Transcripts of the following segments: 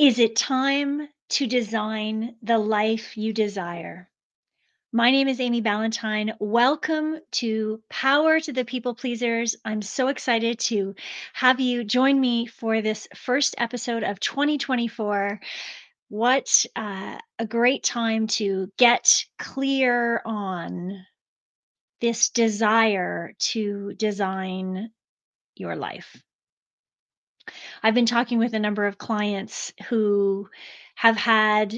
Is it time to design the life you desire? My name is Amy Ballantyne. Welcome to Power to the People Pleasers. I'm so excited to have you join me for this first episode of 2024. What uh, a great time to get clear on this desire to design your life. I've been talking with a number of clients who have had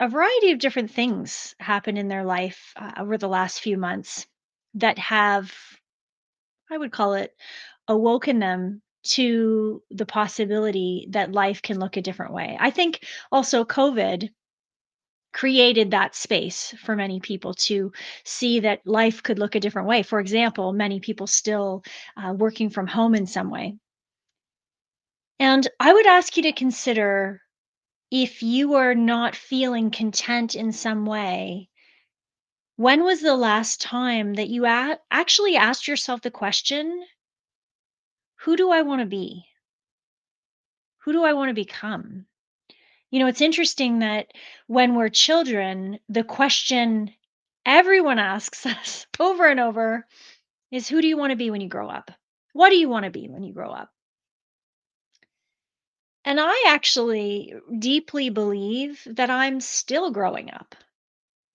a variety of different things happen in their life uh, over the last few months that have, I would call it, awoken them to the possibility that life can look a different way. I think also COVID created that space for many people to see that life could look a different way. For example, many people still uh, working from home in some way. And I would ask you to consider if you are not feeling content in some way, when was the last time that you a- actually asked yourself the question, who do I want to be? Who do I want to become? You know, it's interesting that when we're children, the question everyone asks us over and over is who do you want to be when you grow up? What do you want to be when you grow up? And I actually deeply believe that I'm still growing up.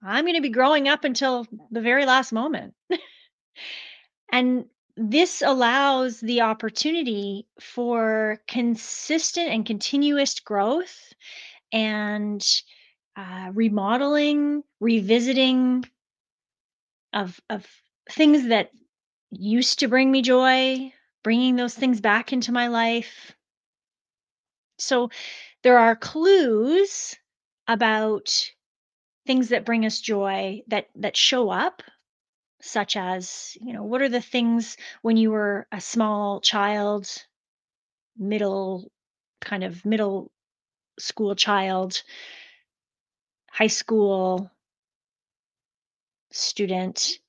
I'm going to be growing up until the very last moment. And this allows the opportunity for consistent and continuous growth and uh, remodeling, revisiting of of things that used to bring me joy, bringing those things back into my life. So there are clues about things that bring us joy that that show up such as, you know, what are the things when you were a small child, middle kind of middle school child, high school student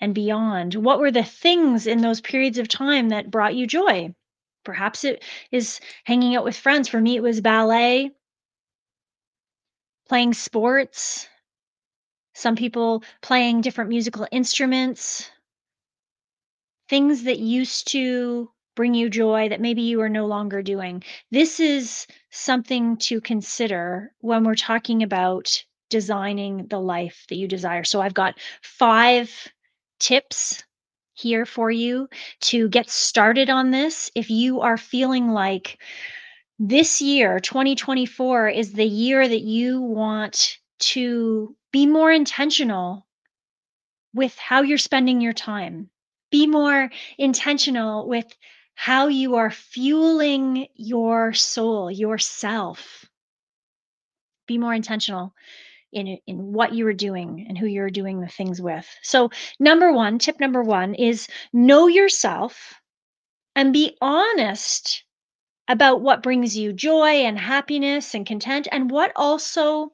and beyond? What were the things in those periods of time that brought you joy? Perhaps it is hanging out with friends. For me, it was ballet, playing sports, some people playing different musical instruments, things that used to bring you joy that maybe you are no longer doing. This is something to consider when we're talking about designing the life that you desire. So I've got five tips here for you to get started on this. If you are feeling like this year, 2024, is the year that you want to be more intentional with how you're spending your time, be more intentional with how you are fueling your soul, yourself. Be more intentional in in what you are doing and who you're doing the things with. So, number 1, tip number 1 is know yourself and be honest about what brings you joy and happiness and content and what also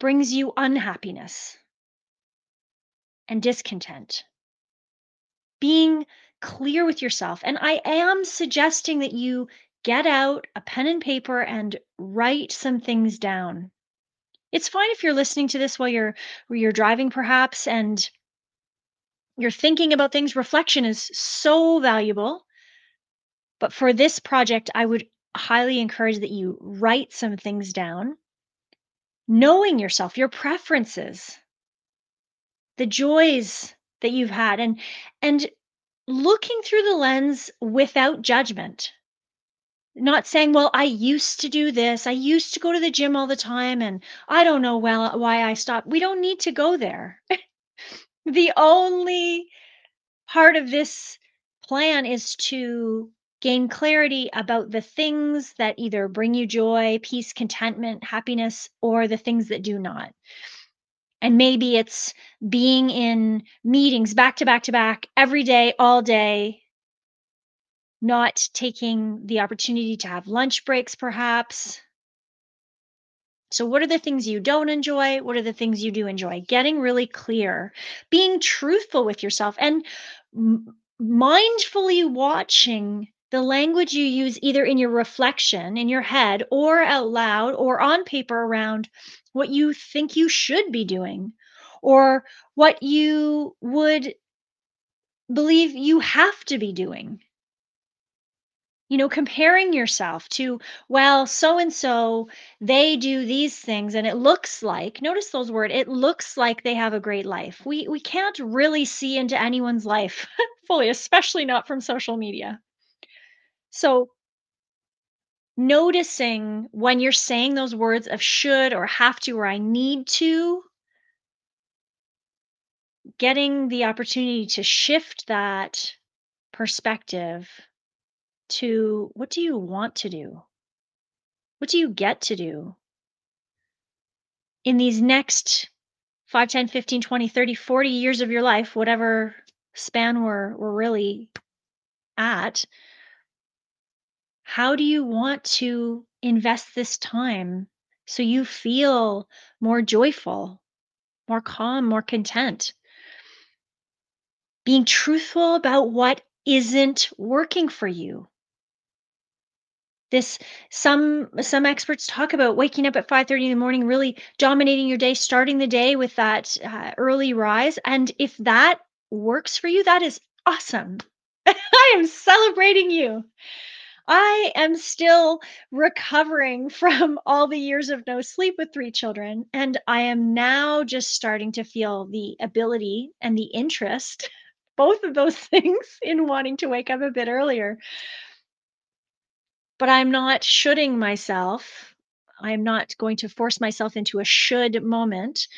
brings you unhappiness and discontent being clear with yourself. And I am suggesting that you get out a pen and paper and write some things down. It's fine if you're listening to this while you're you're driving perhaps and you're thinking about things. Reflection is so valuable. But for this project, I would highly encourage that you write some things down. Knowing yourself, your preferences, the joys that you've had and and looking through the lens without judgment. Not saying, "Well, I used to do this. I used to go to the gym all the time and I don't know well why I stopped." We don't need to go there. the only part of this plan is to gain clarity about the things that either bring you joy, peace, contentment, happiness, or the things that do not. And maybe it's being in meetings back to back to back every day, all day, not taking the opportunity to have lunch breaks, perhaps. So, what are the things you don't enjoy? What are the things you do enjoy? Getting really clear, being truthful with yourself, and m- mindfully watching the language you use either in your reflection in your head or out loud or on paper around what you think you should be doing or what you would believe you have to be doing. You know, comparing yourself to, well, so and so, they do these things and it looks like, notice those words, it looks like they have a great life. We we can't really see into anyone's life fully, especially not from social media. So, noticing when you're saying those words of should or have to or I need to, getting the opportunity to shift that perspective to what do you want to do? What do you get to do? In these next 5, 10, 15, 20, 30, 40 years of your life, whatever span we're we're really at, how do you want to invest this time so you feel more joyful, more calm, more content? Being truthful about what isn't working for you. This some some experts talk about waking up at 5:30 in the morning, really dominating your day, starting the day with that uh, early rise. And if that works for you, that is awesome. I am celebrating you. I am still recovering from all the years of no sleep with three children. And I am now just starting to feel the ability and the interest, both of those things, in wanting to wake up a bit earlier. But I'm not shoulding myself. I'm not going to force myself into a should moment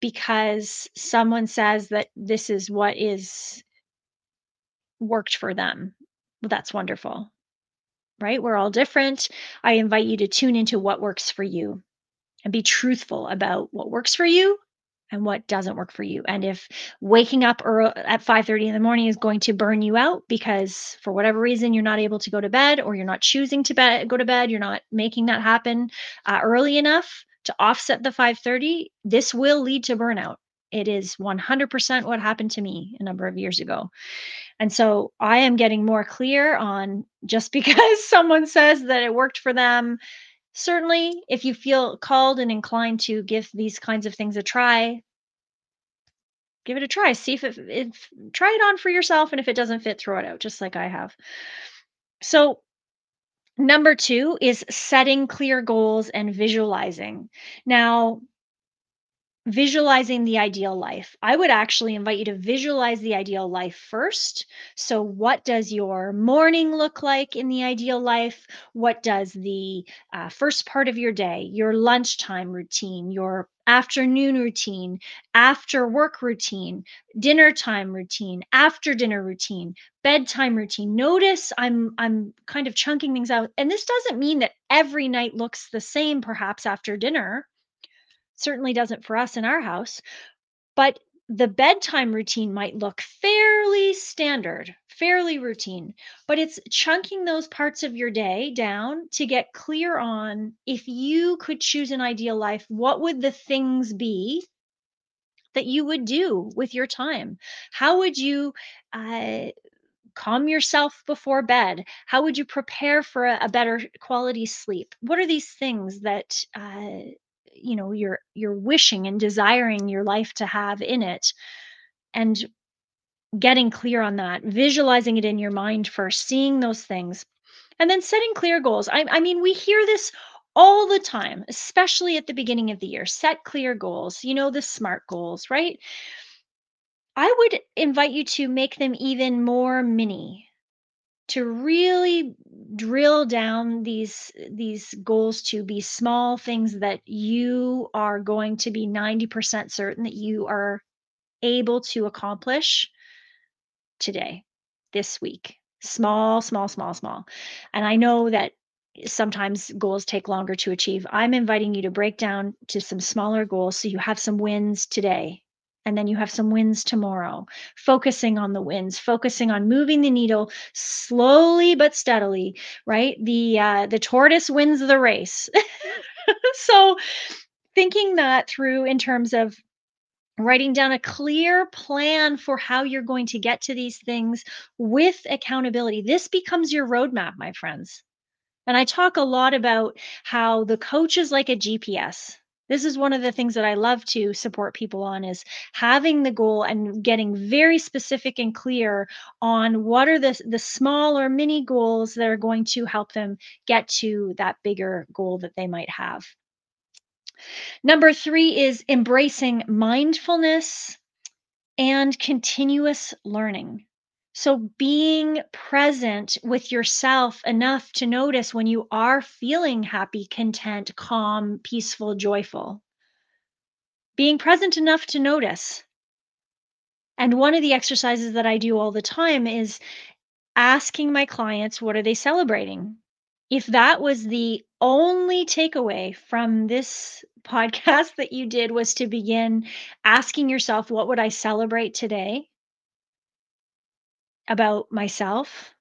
because someone says that this is what is worked for them. Well, that's wonderful, right? We're all different. I invite you to tune into what works for you and be truthful about what works for you and what doesn't work for you. And if waking up early at 5:30 in the morning is going to burn you out because for whatever reason you're not able to go to bed or you're not choosing to bed, go to bed, you're not making that happen uh, early enough to offset the 5:30, this will lead to burnout. It is 100% what happened to me a number of years ago. And so I am getting more clear on just because someone says that it worked for them certainly if you feel called and inclined to give these kinds of things a try give it a try see if it if try it on for yourself and if it doesn't fit throw it out just like i have. So number two is setting clear goals and visualizing. Now visualizing the ideal life. I would actually invite you to visualize the ideal life first. So, what does your morning look like in the ideal life? What does the uh, first part of your day, your lunchtime routine, your afternoon routine, after work routine, dinner time routine, after dinner routine, bedtime routine. Notice I'm I'm kind of chunking things out. And this doesn't mean that every night looks the same perhaps after dinner certainly doesn't for us in our house, but the bedtime routine might look fairly standard, fairly routine, but it's chunking those parts of your day down to get clear on if you could choose an ideal life, what would the things be that you would do with your time? How would you uh, calm yourself before bed? How would you prepare for a, a better quality sleep? What are these things that uh, you know you're you're wishing and desiring your life to have in it and getting clear on that visualizing it in your mind first seeing those things and then setting clear goals. I, I mean we hear this all the time especially at the beginning of the year set clear goals you know the smart goals right? I would invite you to make them even more mini to really drill down these these goals to be small things that you are going to be 90% certain that you are able to accomplish today this week. Small small small small. And i know that sometimes goals take longer to achieve. I'm inviting you to break down to some smaller goals so you have some wins today and then you have some wins tomorrow focusing on the wins focusing on moving the needle slowly but steadily right the uh, the tortoise wins the race so thinking that through in terms of writing down a clear plan for how you're going to get to these things with accountability. This becomes your roadmap, my friends. And I talk a lot about how the coach is like a GPS. This is one of the things that I love to support people on is having the goal and getting very specific and clear on what are the the small or mini goals that are going to help them get to that bigger goal that they might have. Number 3 is embracing mindfulness and continuous learning. So, being present with yourself enough to notice when you are feeling happy, content, calm, peaceful, joyful. Being present enough to notice. And one of the exercises that I do all the time is asking my clients, what are they celebrating? If that was the only takeaway from this podcast that you did was to begin asking yourself, what would I celebrate today? About myself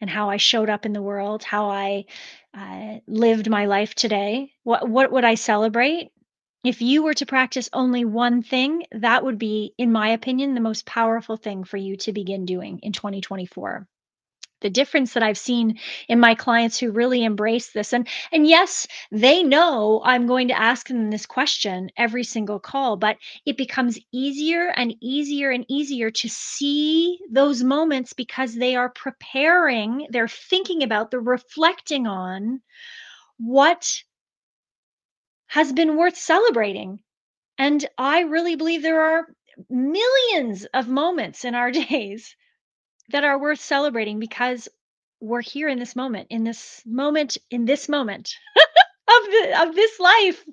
and how I showed up in the world, how I uh, lived my life today. What what would I celebrate? If you were to practice only one thing, that would be, in my opinion, the most powerful thing for you to begin doing in 2024 the difference that I've seen in my clients who really embrace this. And and yes, they know I'm going to ask them this question every single call, but it becomes easier and easier and easier to see those moments because they are preparing, they're thinking about, they're reflecting on what has been worth celebrating. And I really believe there are millions of moments in our days that are worth celebrating because we're here in this moment, in this moment, in this moment of the of this life,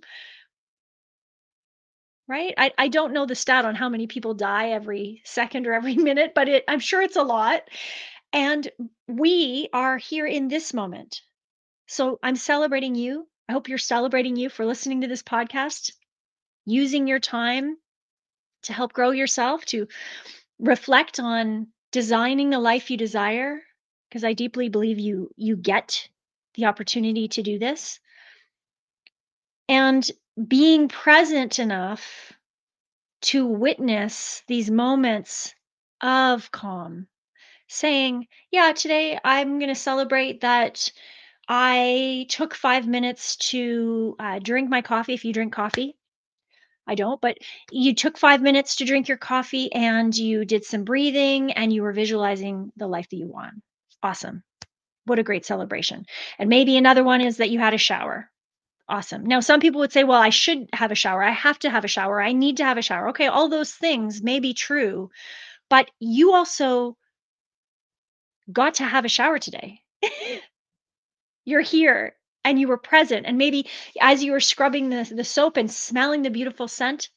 right? I I don't know the stat on how many people die every second or every minute, but it I'm sure it's a lot. And we are here in this moment. So I'm celebrating you. I hope you're celebrating you for listening to this podcast, using your time to help grow yourself, to reflect on designing the life you desire because I deeply believe you you get the opportunity to do this. And being present enough to witness these moments of calm saying yeah today i'm going to celebrate that i took five minutes to uh, drink my coffee if you drink coffee I don't, but you took 5 minutes to drink your coffee and you did some breathing and you were visualizing the life that you want. Awesome. What a great celebration. And maybe another one is that you had a shower. Awesome. Now, some people would say, well, I should have a shower. I have to have a shower. I need to have a shower. Okay, all those things may be true, but you also got to have a shower today. You're here and you were present. And maybe as you were scrubbing the, the soap and smelling the beautiful scent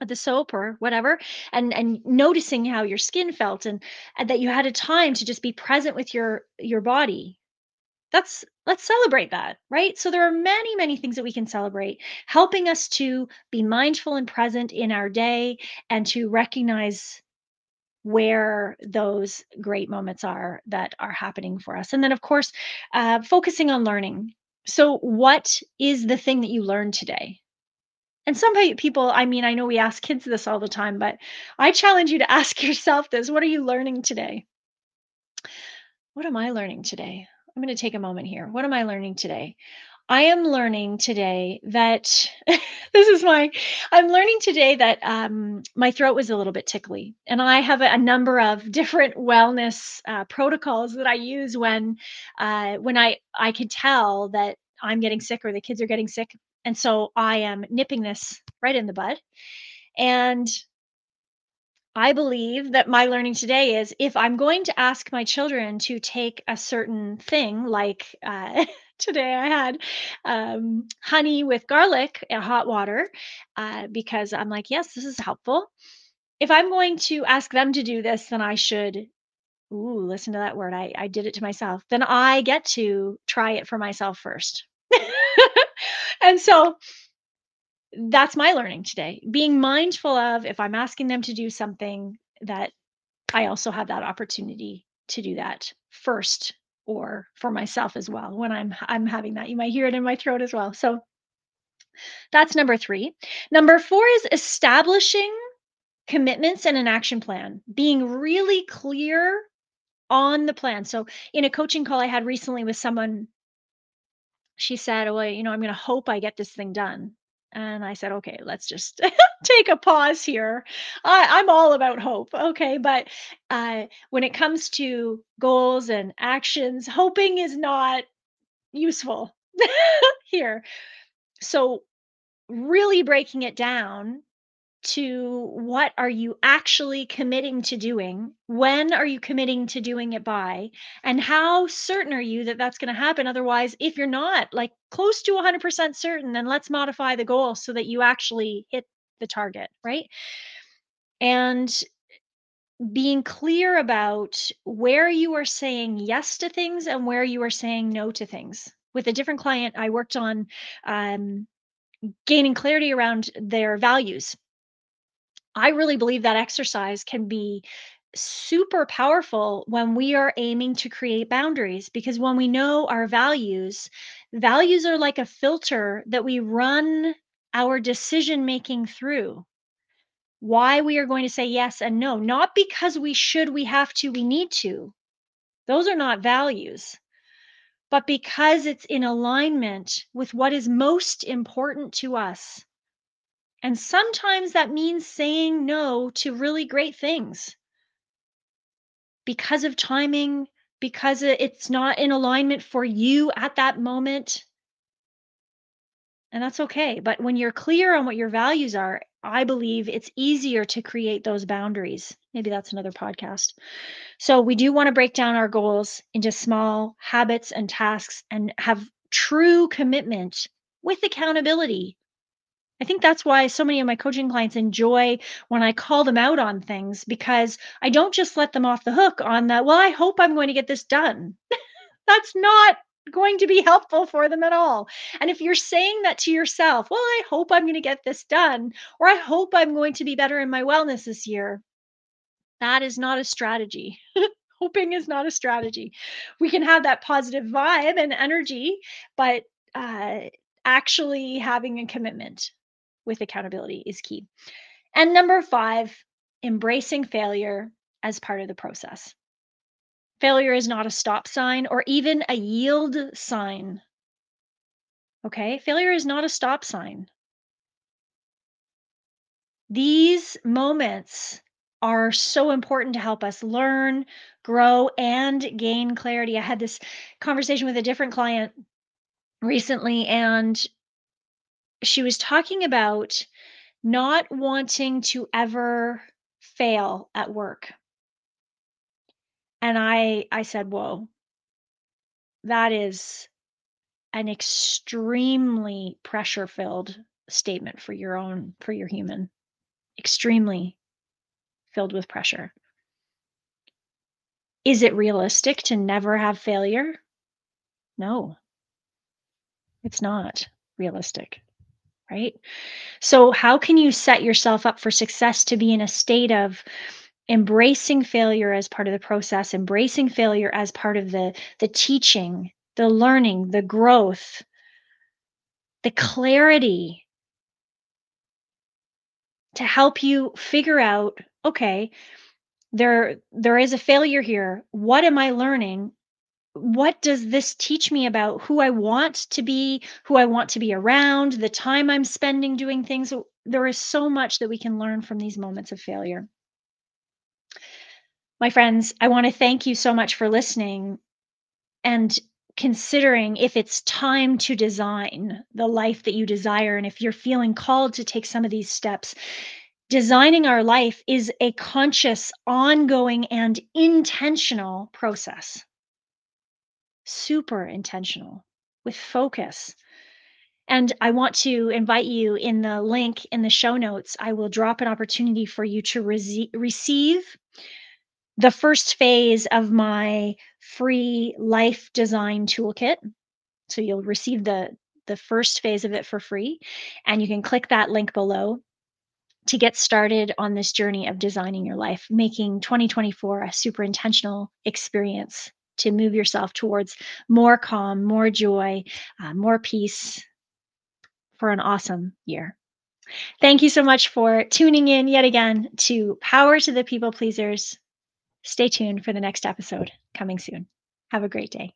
of the soap or whatever and and noticing how your skin felt and, and that you had a time to just be present with your your body that's let's celebrate that right? So there are many many things that we can celebrate helping us to be mindful and present in our day and to recognize where those great moments are that are happening for us. And then of course uh, focusing on learning so what is the thing that you learned today and some people, I mean, I know we ask kids this all the time, but I challenge you to ask yourself this What are you learning today? What am I learning today? I'm going to take a moment here. What am I learning today? I am learning today that this is my, I'm learning today that um, my throat was a little bit tickly. And I have a, a number of different wellness uh, protocols that I use when, uh, when I, I can tell that I'm getting sick or the kids are getting sick. And so I am nipping this right in the bud. And I believe that my learning today is if I'm going to ask my children to take a certain thing, like uh, today I had um, honey with garlic and hot water, uh, because I'm like, yes, this is helpful. If I'm going to ask them to do this, then I should, ooh, listen to that word. I, I did it to myself. Then I get to try it for myself first. and so that's my learning today. Being mindful of if I'm asking them to do something that I also have that opportunity to do that first or for myself as well when I'm I'm having that. You might hear it in my throat as well. So That's number three. Number four is establishing commitments and an action plan, being really clear on the plan. So, in a coaching call I had recently with someone, she said, Well, you know, I'm going to hope I get this thing done. And I said, okay, let's just take a pause here. I, I'm all about hope. Okay. But uh, when it comes to goals and actions, hoping is not useful here. So, really breaking it down to what are you actually committing to doing? When are you committing to doing it by? And how certain are you that that's going to happen? Otherwise, if you're not like close to 100% certain, then let's modify the goal so that you actually hit the target, right? And being clear about where you are saying yes to things and where you are saying no to things. With a different client, I worked on um, gaining clarity around their values I really believe that exercise can be super powerful when we are aiming to create boundaries because when we know our values, values are like a filter that we run our decision making through. Why we are going to say yes and no, not because we should, we have to, we need to. Those are not values, but because it's in alignment with what is most important to us. And sometimes that means saying no to really great things because of timing, because it's not in alignment for you at that moment. And that's okay. But when you're clear on what your values are, I believe it's easier to create those boundaries. Maybe that's another podcast. So, we do want to break down our goals into small habits and tasks and have true commitment with accountability I think that's why so many of my coaching clients enjoy when I call them out on things because I don't just let them off the hook on that, well, I hope I'm going to get this done. that's not going to be helpful for them at all. And if you're saying that to yourself, well, I hope I'm going to get this done, or I hope I'm going to be better in my wellness this year, that is not a strategy. Hoping is not a strategy. We can have that positive vibe and energy, but uh, actually having a commitment with accountability is key. And number five, embracing failure as part of the process. Failure is not a stop sign or even a yield sign. Okay, failure is not a stop sign. These moments are so important to help us learn, grow, and gain clarity. I had this conversation with a different client recently, and she was talking about not wanting to ever fail at work. And I I said, "Whoa. That is an extremely pressure-filled statement for your own for your human. Extremely filled with pressure. Is it realistic to never have failure? No. It's not realistic right? So, how can you set yourself up for success to be in a state of embracing failure as part of the process, embracing failure as part of the, the teaching, the learning, the growth, the clarity to help you figure out okay there there is a failure here what am i learning what does this teach me about who I want to be, who I want to be around, the time I'm spending doing things? There is so much that we can learn from these moments of failure. My friends, I want to thank you so much for listening and considering if it's time to design the life that you desire and if you're feeling called to take some of these steps. Designing our life is a conscious, ongoing, and intentional process super intentional with focus. And I want to invite you in the link in the show notes. I will drop an opportunity for you to rece- receive the first phase of my free life design toolkit. So you'll receive the the first phase of it for free and you can click that link below to get started on this journey of designing your life, making 2024 a super intentional experience to move yourself towards more calm, more joy, uh, more peace, for an awesome year. Thank you so much for tuning in yet again to Power to the People Pleasers. Stay tuned for the next episode coming soon. Have a great day.